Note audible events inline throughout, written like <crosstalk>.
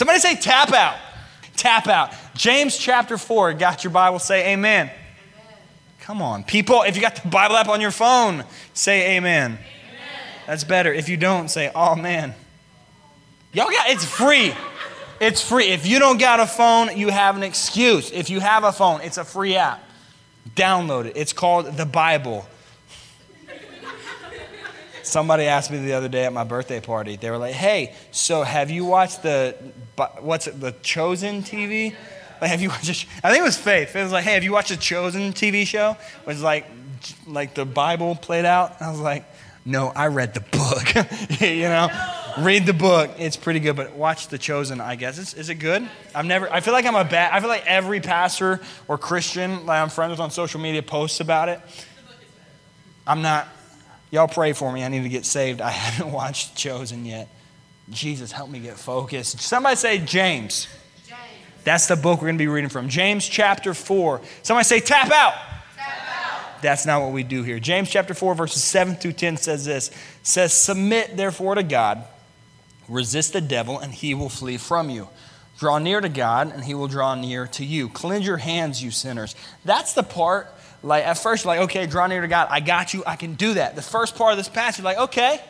Somebody say tap out. Tap out. James chapter 4. Got your Bible? Say amen. amen. Come on. People, if you got the Bible app on your phone, say amen. amen. That's better. If you don't, say, oh man. Y'all got it's free. It's free. If you don't got a phone, you have an excuse. If you have a phone, it's a free app. Download it. It's called the Bible. Somebody asked me the other day at my birthday party. They were like, "Hey, so have you watched the what's it, the Chosen TV? Like, have you watched? I think it was Faith. It was like, "Hey, have you watched the Chosen TV show?" It was like, like the Bible played out. I was like, "No, I read the book. <laughs> you know, read the book. It's pretty good, but watch the Chosen. I guess is, is it good? I've never. I feel like I'm a bad. I feel like every pastor or Christian like I'm friends with on social media posts about it. I'm not. Y'all pray for me. I need to get saved. I <laughs> haven't watched Chosen yet. Jesus, help me get focused. Somebody say James. James. That's the book we're going to be reading from. James chapter 4. Somebody say tap out. Tap out. That's not what we do here. James chapter 4, verses 7 through 10 says this says, Submit therefore to God, resist the devil, and he will flee from you. Draw near to God, and he will draw near to you. Cleanse your hands, you sinners. That's the part like at first, like, okay, draw near to God. I got you. I can do that. The first part of this passage, like, okay,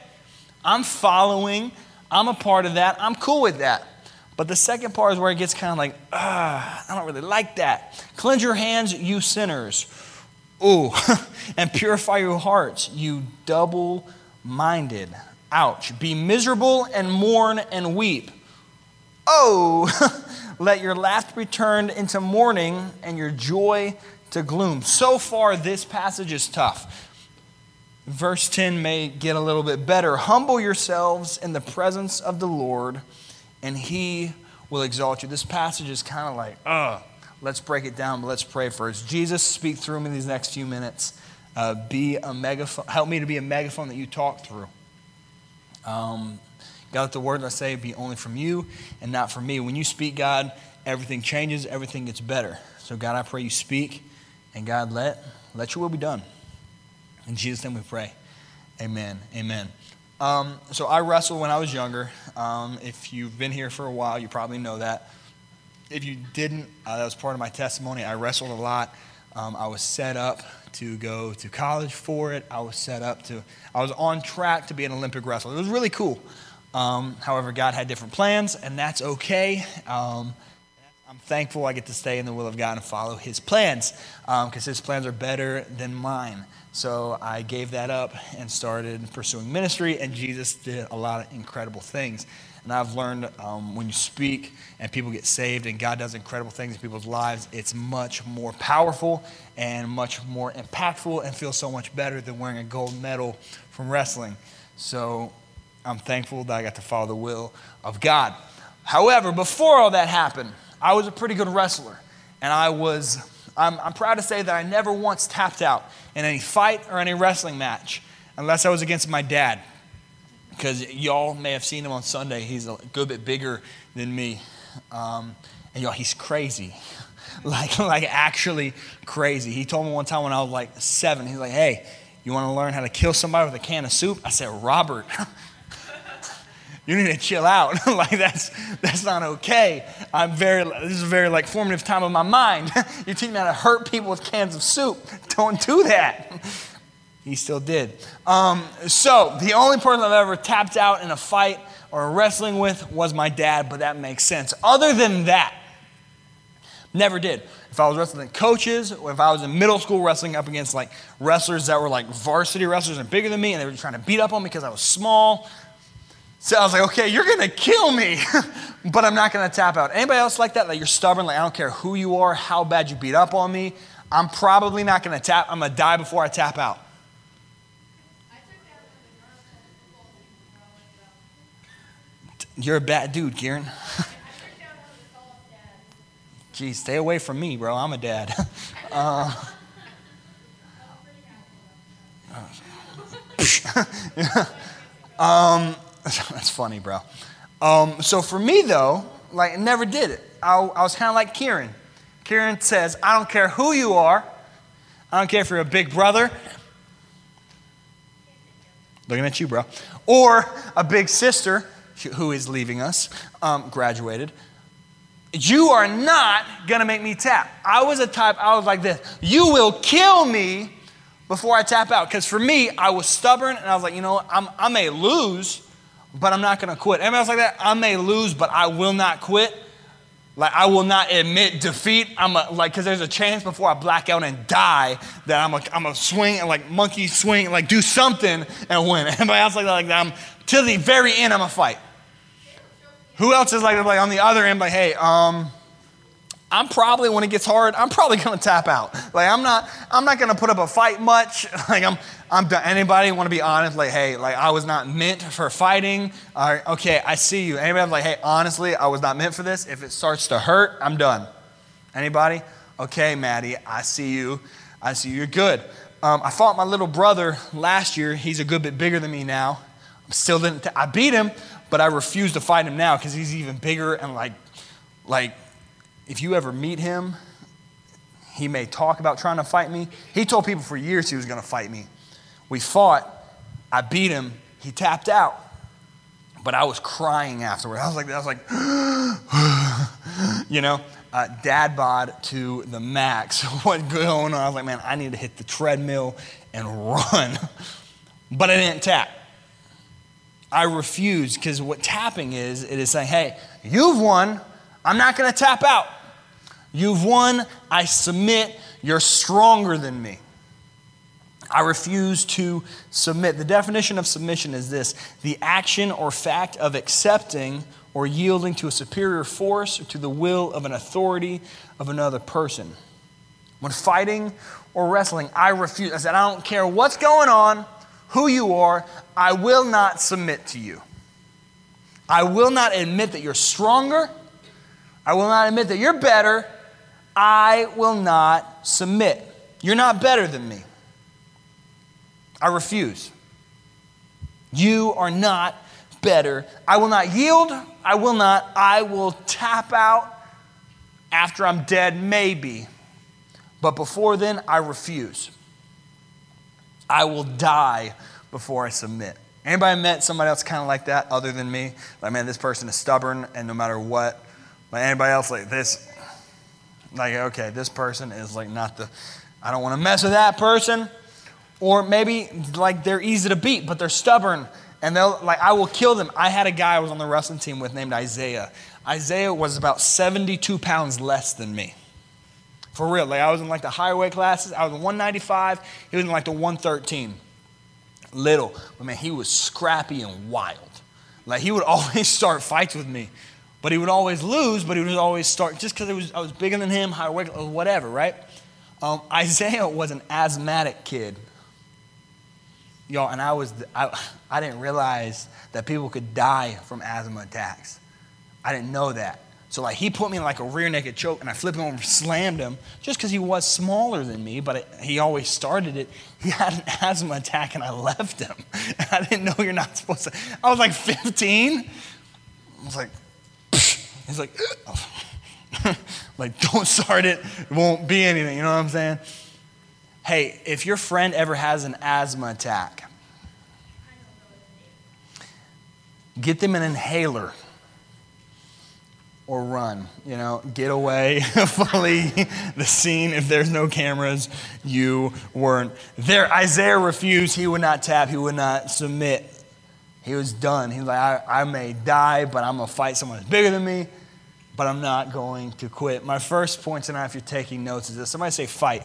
I'm following. I'm a part of that. I'm cool with that. But the second part is where it gets kind of like, ah, I don't really like that. Cleanse your hands, you sinners. Ooh, <laughs> and purify your hearts, you double minded. Ouch. Be miserable and mourn and weep. Oh, <laughs> let your laughter be turned into mourning and your joy to gloom. So far, this passage is tough. Verse 10 may get a little bit better. Humble yourselves in the presence of the Lord, and he will exalt you. This passage is kind of like, ugh. Let's break it down, but let's pray first. Jesus, speak through me these next few minutes. Uh, be a megaphone. Help me to be a megaphone that you talk through. Um, God, let the words I say be only from you and not from me. When you speak, God, everything changes, everything gets better. So, God, I pray you speak and God, let, let your will be done. In Jesus' name we pray. Amen. Amen. Um, so I wrestled when I was younger. Um, if you've been here for a while, you probably know that. If you didn't, uh, that was part of my testimony. I wrestled a lot. Um, I was set up to go to college for it. I was set up to, I was on track to be an Olympic wrestler. It was really cool. Um, however, God had different plans, and that's okay. I'm thankful I get to stay in the will of God and follow His plans because um, His plans are better than mine. So I gave that up and started pursuing ministry, and Jesus did a lot of incredible things. And I've learned um, when you speak and people get saved and God does incredible things in people's lives, it's much more powerful and much more impactful and feels so much better than wearing a gold medal from wrestling. So I'm thankful that I got to follow the will of God. However, before all that happened, I was a pretty good wrestler. And I was, I'm, I'm proud to say that I never once tapped out in any fight or any wrestling match unless I was against my dad. Because y'all may have seen him on Sunday. He's a good bit bigger than me. Um, and y'all, he's crazy. <laughs> like, like actually crazy. He told me one time when I was like seven, he's like, hey, you want to learn how to kill somebody with a can of soup? I said, Robert, <laughs> you need to chill out. <laughs> like that's that's not okay. I'm very this is a very like formative time of my mind. <laughs> you teach me how to hurt people with cans of soup. <laughs> Don't do that. he still did. Um, so the only person I've ever tapped out in a fight or wrestling with was my dad, but that makes sense. Other than that, never did. If I was wrestling coaches, or if I was in middle school wrestling up against like wrestlers that were like varsity wrestlers and bigger than me, and they were trying to beat up on me because I was small, so I was like, okay, you're gonna kill me, <laughs> but I'm not gonna tap out. Anybody else like that? Like you're stubborn, like I don't care who you are, how bad you beat up on me. I'm probably not gonna tap, I'm gonna die before I tap out. You're a bad dude, Kieran. <laughs> Geez, stay away from me, bro. I'm a dad. <laughs> uh, um, <laughs> That's funny, bro. Um, so for me, though, like, it never did it. I, I was kind of like Kieran. Kieran says, I don't care who you are. I don't care if you're a big brother. Looking at you, bro. Or a big sister. who is leaving us, um, graduated. You are not gonna make me tap. I was a type, I was like this. You will kill me before I tap out. Because for me, I was stubborn and I was like, you know I'm, I may lose, but I'm not gonna quit. Anybody else like that? I may lose, but I will not quit. Like I will not admit defeat. I'm a, like because there's a chance before I black out and die that I'm a I'm a swing and like monkey swing like do something and win. <laughs> Anybody else like that? Like? I'm till the very end. I'm a fight. Who else is like like on the other end? Like hey, um, I'm probably when it gets hard, I'm probably gonna tap out. Like I'm not, I'm not gonna put up a fight much. <laughs> Like I'm, I'm done. Anybody want to be honest? Like hey, like I was not meant for fighting. All right, okay, I see you. Anybody like hey, honestly, I was not meant for this. If it starts to hurt, I'm done. Anybody? Okay, Maddie, I see you. I see you. You're good. Um, I fought my little brother last year. He's a good bit bigger than me now. I'm still didn't. T- I beat him, but I refuse to fight him now because he's even bigger and like, like if you ever meet him, he may talk about trying to fight me. He told people for years he was going to fight me. We fought. I beat him. He tapped out. But I was crying afterward. I was like, I was like, <gasps> you know, uh, dad bod to the max. <laughs> what going on? I was like, man, I need to hit the treadmill and run. <laughs> but I didn't tap. I refused because what tapping is, it is saying, hey, you've won. I'm not going to tap out. You've won. I submit. You're stronger than me. I refuse to submit. The definition of submission is this the action or fact of accepting or yielding to a superior force or to the will of an authority of another person. When fighting or wrestling, I refuse. I said, I don't care what's going on, who you are, I will not submit to you. I will not admit that you're stronger. I will not admit that you're better. I will not submit. You're not better than me. I refuse. You are not better. I will not yield. I will not. I will tap out after I'm dead, maybe. But before then, I refuse. I will die before I submit. Anybody met somebody else kind of like that other than me? Like, man, this person is stubborn, and no matter what, like anybody else, like this, like, okay, this person is like not the, I don't want to mess with that person. Or maybe like they're easy to beat, but they're stubborn and they'll like, I will kill them. I had a guy I was on the wrestling team with named Isaiah. Isaiah was about 72 pounds less than me. For real. Like I was in like the higher weight classes. I was 195. He was in like the 113. Little. But man, he was scrappy and wild. Like he would <laughs> always start fights with me. But he would always lose, but he would always start just because was, I was bigger than him, higher weight, whatever, right? Um, <laughs> Isaiah was an asthmatic kid. Y'all, and I was, I, I didn't realize that people could die from asthma attacks. I didn't know that. So like he put me in like a rear naked choke and I flipped him over, slammed him, just because he was smaller than me, but it, he always started it. He had an <laughs> asthma attack and I left him. <laughs> I didn't know you're not supposed to. I was like 15. I was like, He's like, <laughs> like, don't start it. It won't be anything. You know what I'm saying? Hey, if your friend ever has an asthma attack, get them an inhaler or run. You know, get away, <laughs> flee the scene. If there's no cameras, you weren't there. Isaiah refused. He would not tap, he would not submit. He was done. He's like, I, I may die, but I'm going to fight someone that's bigger than me but I'm not going to quit. My first point tonight, if you're taking notes, is this somebody say, fight.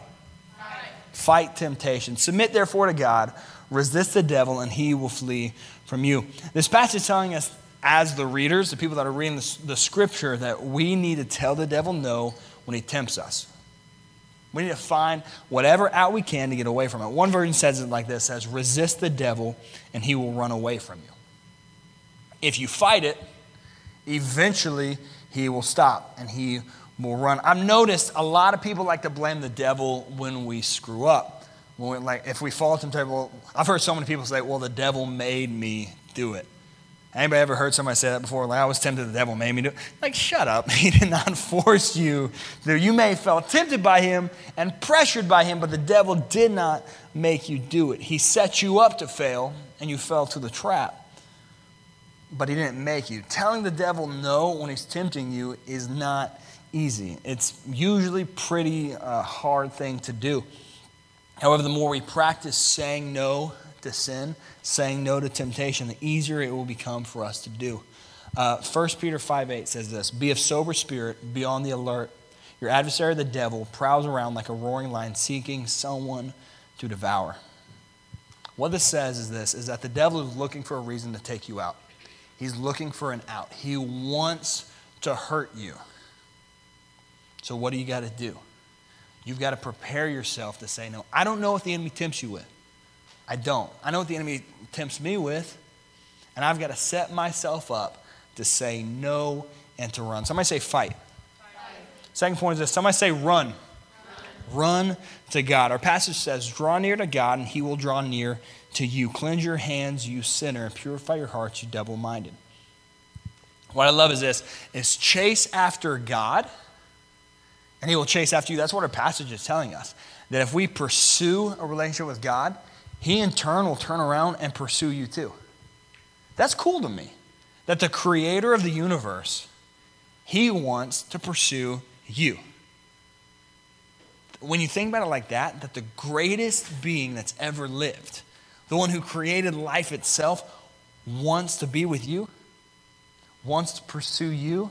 Fight, fight temptation. Submit, therefore, to God. Resist the devil, and he will flee from you. This passage is telling us, as the readers, the people that are reading the, the scripture, that we need to tell the devil no when he tempts us. We need to find whatever out we can to get away from it. One version says it like this says, resist the devil and he will run away from you. If you fight it, eventually he will stop and he will run. I've noticed a lot of people like to blame the devil when we screw up. When we, like if we fall to temptation, well, I've heard so many people say, "Well, the devil made me do it." Anybody ever heard somebody say that before? Like I was tempted, the devil made me do it. Like shut up! <laughs> He did not force you. You may have felt tempted by him and pressured by him, but the devil did not make you do it. He set you up to fail, and you fell to the trap. But he didn't make you. Telling the devil no when he's tempting you is not easy. It's usually pretty uh, hard thing to do. However, the more we practice saying no to sin, saying no to temptation, the easier it will become for us to do. Uh, 1 Peter 5 8 says this Be of sober spirit, be on the alert. Your adversary, the devil, prowls around like a roaring lion seeking someone to devour. What this says is this is that the devil is looking for a reason to take you out. He's looking for an out. He wants to hurt you. So what do you got to do? You've got to prepare yourself to say no. I don't know what the enemy tempts you with. I don't. I know what the enemy tempts me with, and I've got to set myself up to say no and to run. Somebody say fight. fight. Second point is this somebody say run. run. Run to God. Our passage says, Draw near to God, and he will draw near to you. Cleanse your hands, you sinner, and purify your hearts, you double minded. What I love is this is chase after God, and he will chase after you. That's what our passage is telling us. That if we pursue a relationship with God, he in turn will turn around and pursue you too. That's cool to me. That the creator of the universe, he wants to pursue you. When you think about it like that, that the greatest being that's ever lived, the one who created life itself, wants to be with you, wants to pursue you,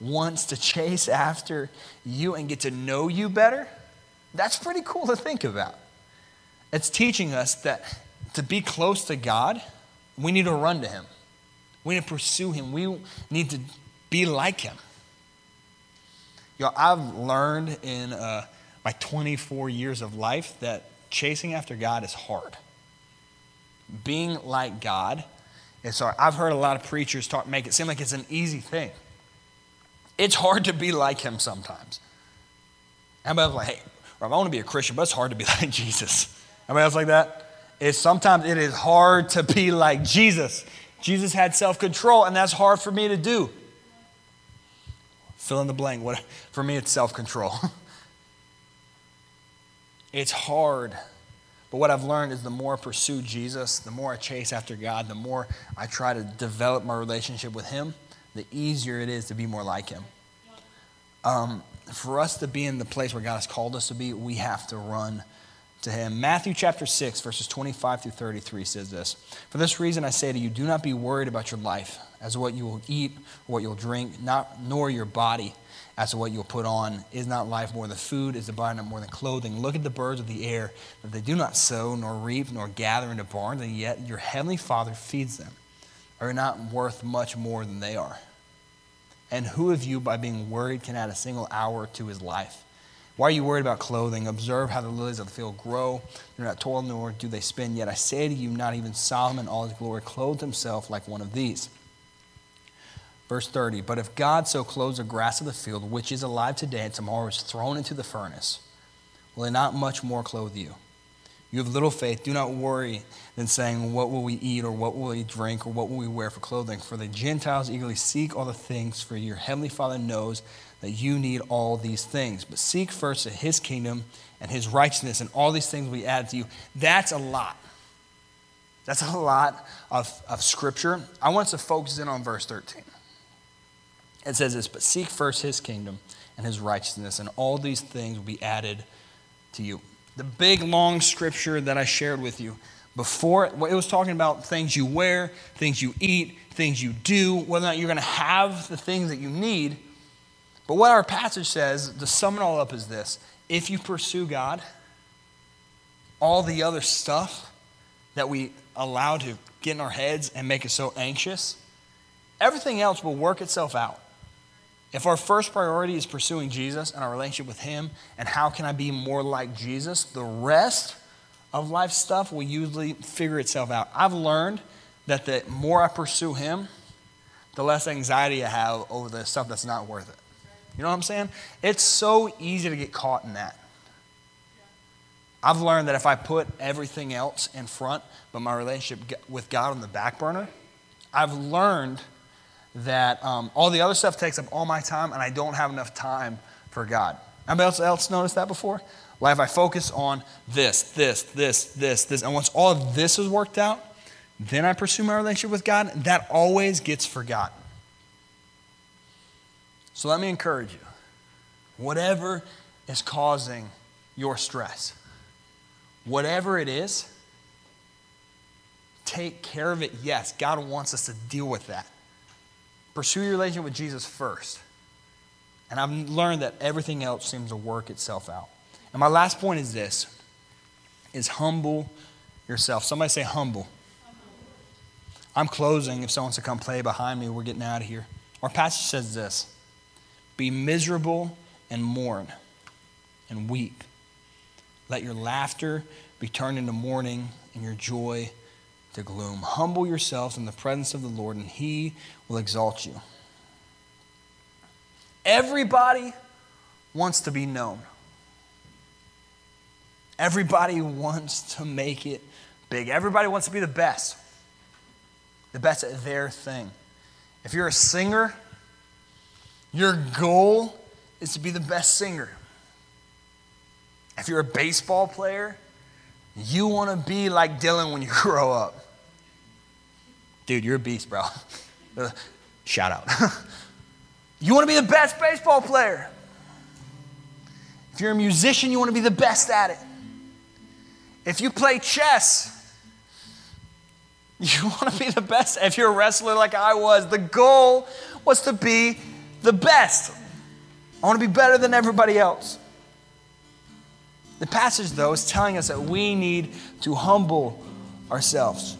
wants to chase after you and get to know you better, that's pretty cool to think about. It's teaching us that to be close to God, we need to run to Him. We need to pursue Him. We need to be like Him. Know, I've learned in uh, my 24 years of life that chasing after God is hard. Being like God is hard. I've heard a lot of preachers talk, make it seem like it's an easy thing. It's hard to be like Him sometimes. Everybody's like, hey, I want to be a Christian, but it's hard to be <laughs> like Jesus. Anybody else like that? It's sometimes it is hard to be like Jesus. Jesus had self-control, and that's hard for me to do. Fill in the blank. What for me it's self-control. <laughs> it's hard. But what I've learned is the more I pursue Jesus, the more I chase after God, the more I try to develop my relationship with Him, the easier it is to be more like Him. Um, for us to be in the place where God has called us to be, we have to run to him. Matthew chapter 6, verses 25 through 33 says this For this reason I say to you, do not be worried about your life as what you will eat or what you'll drink, not, nor your body as to what you'll put on. Is not life more than food? Is the body not more than clothing? Look at the birds of the air, that they do not sow, nor reap, nor gather into barns, and yet your heavenly Father feeds them. Are not worth much more than they are? And who of you, by being worried, can add a single hour to his life? Why are you worried about clothing? Observe how the lilies of the field grow. They're not toil nor do they spin. Yet I say to you, not even Solomon, all his glory, clothed himself like one of these. Verse 30 But if God so clothes the grass of the field, which is alive today and tomorrow is thrown into the furnace, will he not much more clothe you? You have little faith. Do not worry then saying, What will we eat, or what will we drink, or what will we wear for clothing? For the Gentiles eagerly seek all the things, for your heavenly Father knows that you need all these things. But seek first his kingdom and his righteousness, and all these things we add to you. That's a lot. That's a lot of, of scripture. I want us to focus in on verse 13. It says this But seek first his kingdom and his righteousness, and all these things will be added to you. The big, long scripture that I shared with you before, it was talking about things you wear, things you eat, things you do, whether or not you're going to have the things that you need but what our passage says, to sum it all up, is this if you pursue God, all the other stuff that we allow to get in our heads and make us so anxious, everything else will work itself out. If our first priority is pursuing Jesus and our relationship with Him and how can I be more like Jesus, the rest of life stuff will usually figure itself out. I've learned that the more I pursue Him, the less anxiety I have over the stuff that's not worth it. You know what I'm saying? It's so easy to get caught in that. I've learned that if I put everything else in front, but my relationship with God on the back burner, I've learned that um, all the other stuff takes up all my time and I don't have enough time for God. Anybody else, else noticed that before? Like if I focus on this, this, this, this, this, and once all of this is worked out, then I pursue my relationship with God, that always gets forgotten. So let me encourage you whatever is causing your stress, whatever it is, take care of it. Yes, God wants us to deal with that. Pursue your relationship with Jesus first. And I've learned that everything else seems to work itself out. And my last point is this is humble yourself. Somebody say humble. I'm closing. If someone wants to come play behind me, we're getting out of here. Our passage says this Be miserable and mourn and weep. Let your laughter be turned into mourning and your joy to gloom. Humble yourselves in the presence of the Lord, and he will exalt you. Everybody wants to be known. Everybody wants to make it big. Everybody wants to be the best, the best at their thing. If you're a singer, your goal is to be the best singer. If you're a baseball player, you want to be like Dylan when you <laughs> grow up. Dude, you're a beast, bro. <laughs> <laughs> Shout out. <laughs> you want to be the best baseball player. If you're a musician, you want to be the best at it. If you play chess, <laughs> you want to be the best. If you're a wrestler like I was, the goal was to be the best. I want to be better than everybody else. The passage, though, is telling us that we need to humble ourselves.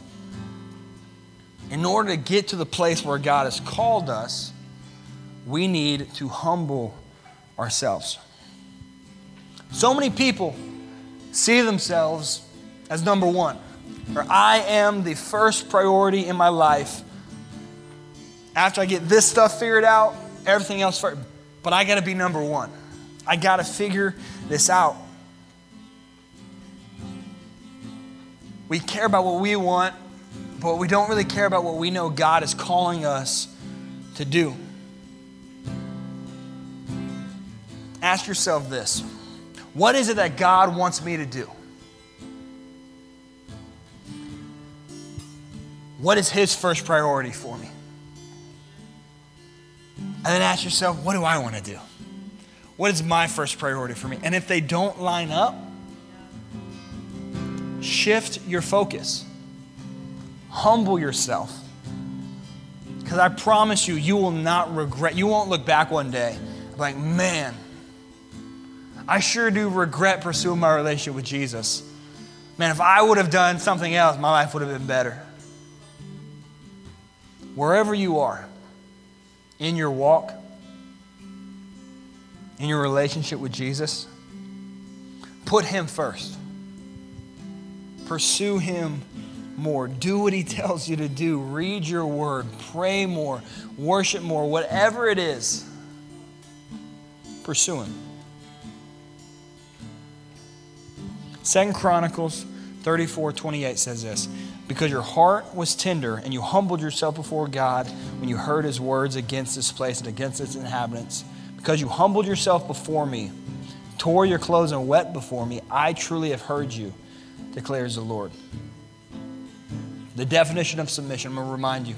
In order to get to the place where God has called us, we need to humble ourselves. So many people see themselves as number one, or I am the first priority in my life. After I get this stuff figured out, everything else first. But I got to be number one. I got to figure this out. We care about what we want, but we don't really care about what we know God is calling us to do. Ask yourself this what is it that God wants me to do? What is His first priority for me? And then ask yourself, what do I want to do? What is my first priority for me? And if they don't line up, shift your focus, humble yourself. Because I promise you, you will not regret, you won't look back one day like, man, I sure do regret pursuing my relationship with Jesus. Man, if I would have done something else, my life would have been better. Wherever you are, in your walk, in your relationship with Jesus, put Him first. Pursue Him more. Do what He tells you to do. Read your word. Pray more. Worship more. Whatever it is, pursue Him. Second Chronicles 34 28 says this Because your heart was tender and you humbled yourself before God when you heard his words against this place and against its inhabitants, because you humbled yourself before me, tore your clothes and wept before me, I truly have heard you, declares the Lord. The definition of submission, I'm going to remind you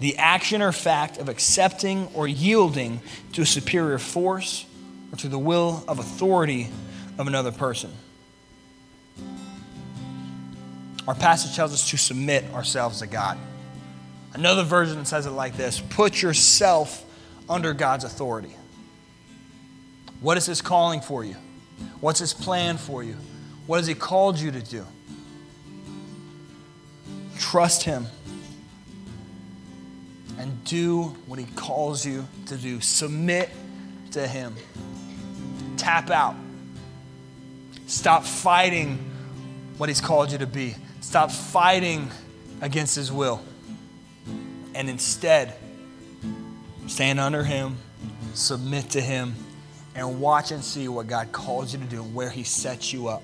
the action or fact of accepting or yielding to a superior force or to the will of authority of another person. Our passage tells us to submit ourselves to God. Another version says it like this Put yourself under God's authority. What is His calling for you? What's His plan for you? What has He called you to do? Trust Him and do what He calls you to do. Submit to Him. Tap out. Stop fighting what He's called you to be. Stop fighting against His will. And instead, stand under Him, submit to Him, and watch and see what God calls you to do and where He sets you up.